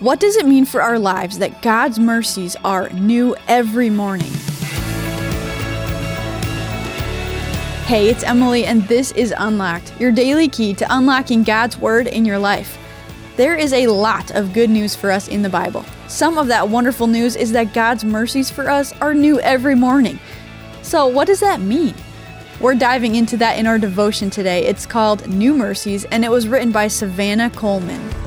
What does it mean for our lives that God's mercies are new every morning? Hey, it's Emily, and this is Unlocked, your daily key to unlocking God's Word in your life. There is a lot of good news for us in the Bible. Some of that wonderful news is that God's mercies for us are new every morning. So, what does that mean? We're diving into that in our devotion today. It's called New Mercies, and it was written by Savannah Coleman.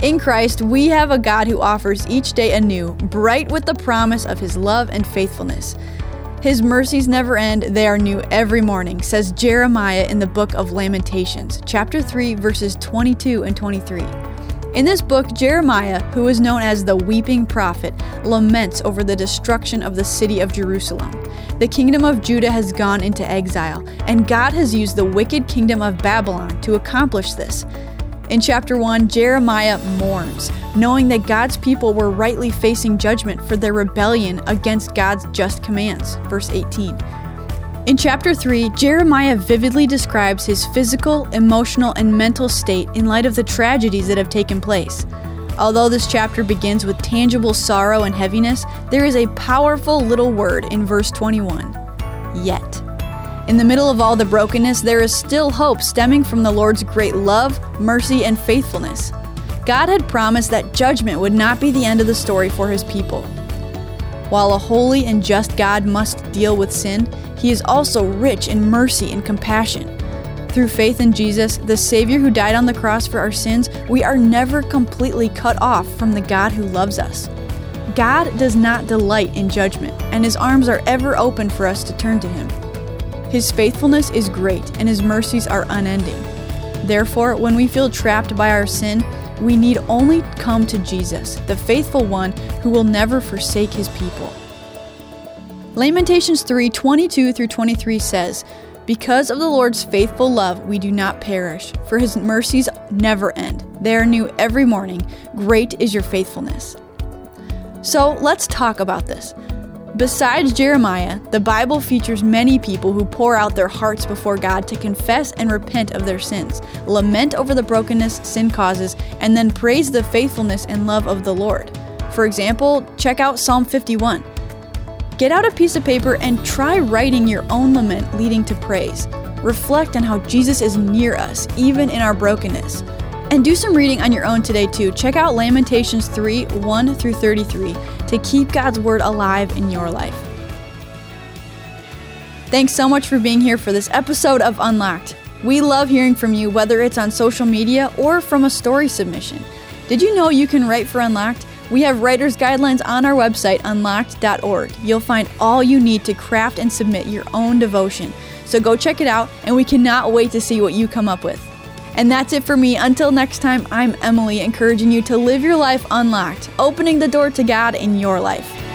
In Christ, we have a God who offers each day anew, bright with the promise of his love and faithfulness. His mercies never end, they are new every morning, says Jeremiah in the book of Lamentations, chapter 3, verses 22 and 23. In this book, Jeremiah, who is known as the weeping prophet, laments over the destruction of the city of Jerusalem. The kingdom of Judah has gone into exile, and God has used the wicked kingdom of Babylon to accomplish this. In chapter 1, Jeremiah mourns, knowing that God's people were rightly facing judgment for their rebellion against God's just commands. Verse 18. In chapter 3, Jeremiah vividly describes his physical, emotional, and mental state in light of the tragedies that have taken place. Although this chapter begins with tangible sorrow and heaviness, there is a powerful little word in verse 21 yet. In the middle of all the brokenness, there is still hope stemming from the Lord's great love, mercy, and faithfulness. God had promised that judgment would not be the end of the story for his people. While a holy and just God must deal with sin, he is also rich in mercy and compassion. Through faith in Jesus, the Savior who died on the cross for our sins, we are never completely cut off from the God who loves us. God does not delight in judgment, and his arms are ever open for us to turn to him. His faithfulness is great, and His mercies are unending. Therefore, when we feel trapped by our sin, we need only come to Jesus, the faithful one who will never forsake His people. Lamentations 3 22 through 23 says, Because of the Lord's faithful love, we do not perish, for His mercies never end. They are new every morning. Great is your faithfulness. So let's talk about this. Besides Jeremiah, the Bible features many people who pour out their hearts before God to confess and repent of their sins, lament over the brokenness sin causes, and then praise the faithfulness and love of the Lord. For example, check out Psalm 51. Get out a piece of paper and try writing your own lament leading to praise. Reflect on how Jesus is near us, even in our brokenness. And do some reading on your own today, too. Check out Lamentations 3 1 through 33 to keep God's Word alive in your life. Thanks so much for being here for this episode of Unlocked. We love hearing from you, whether it's on social media or from a story submission. Did you know you can write for Unlocked? We have writer's guidelines on our website, unlocked.org. You'll find all you need to craft and submit your own devotion. So go check it out, and we cannot wait to see what you come up with. And that's it for me. Until next time, I'm Emily, encouraging you to live your life unlocked, opening the door to God in your life.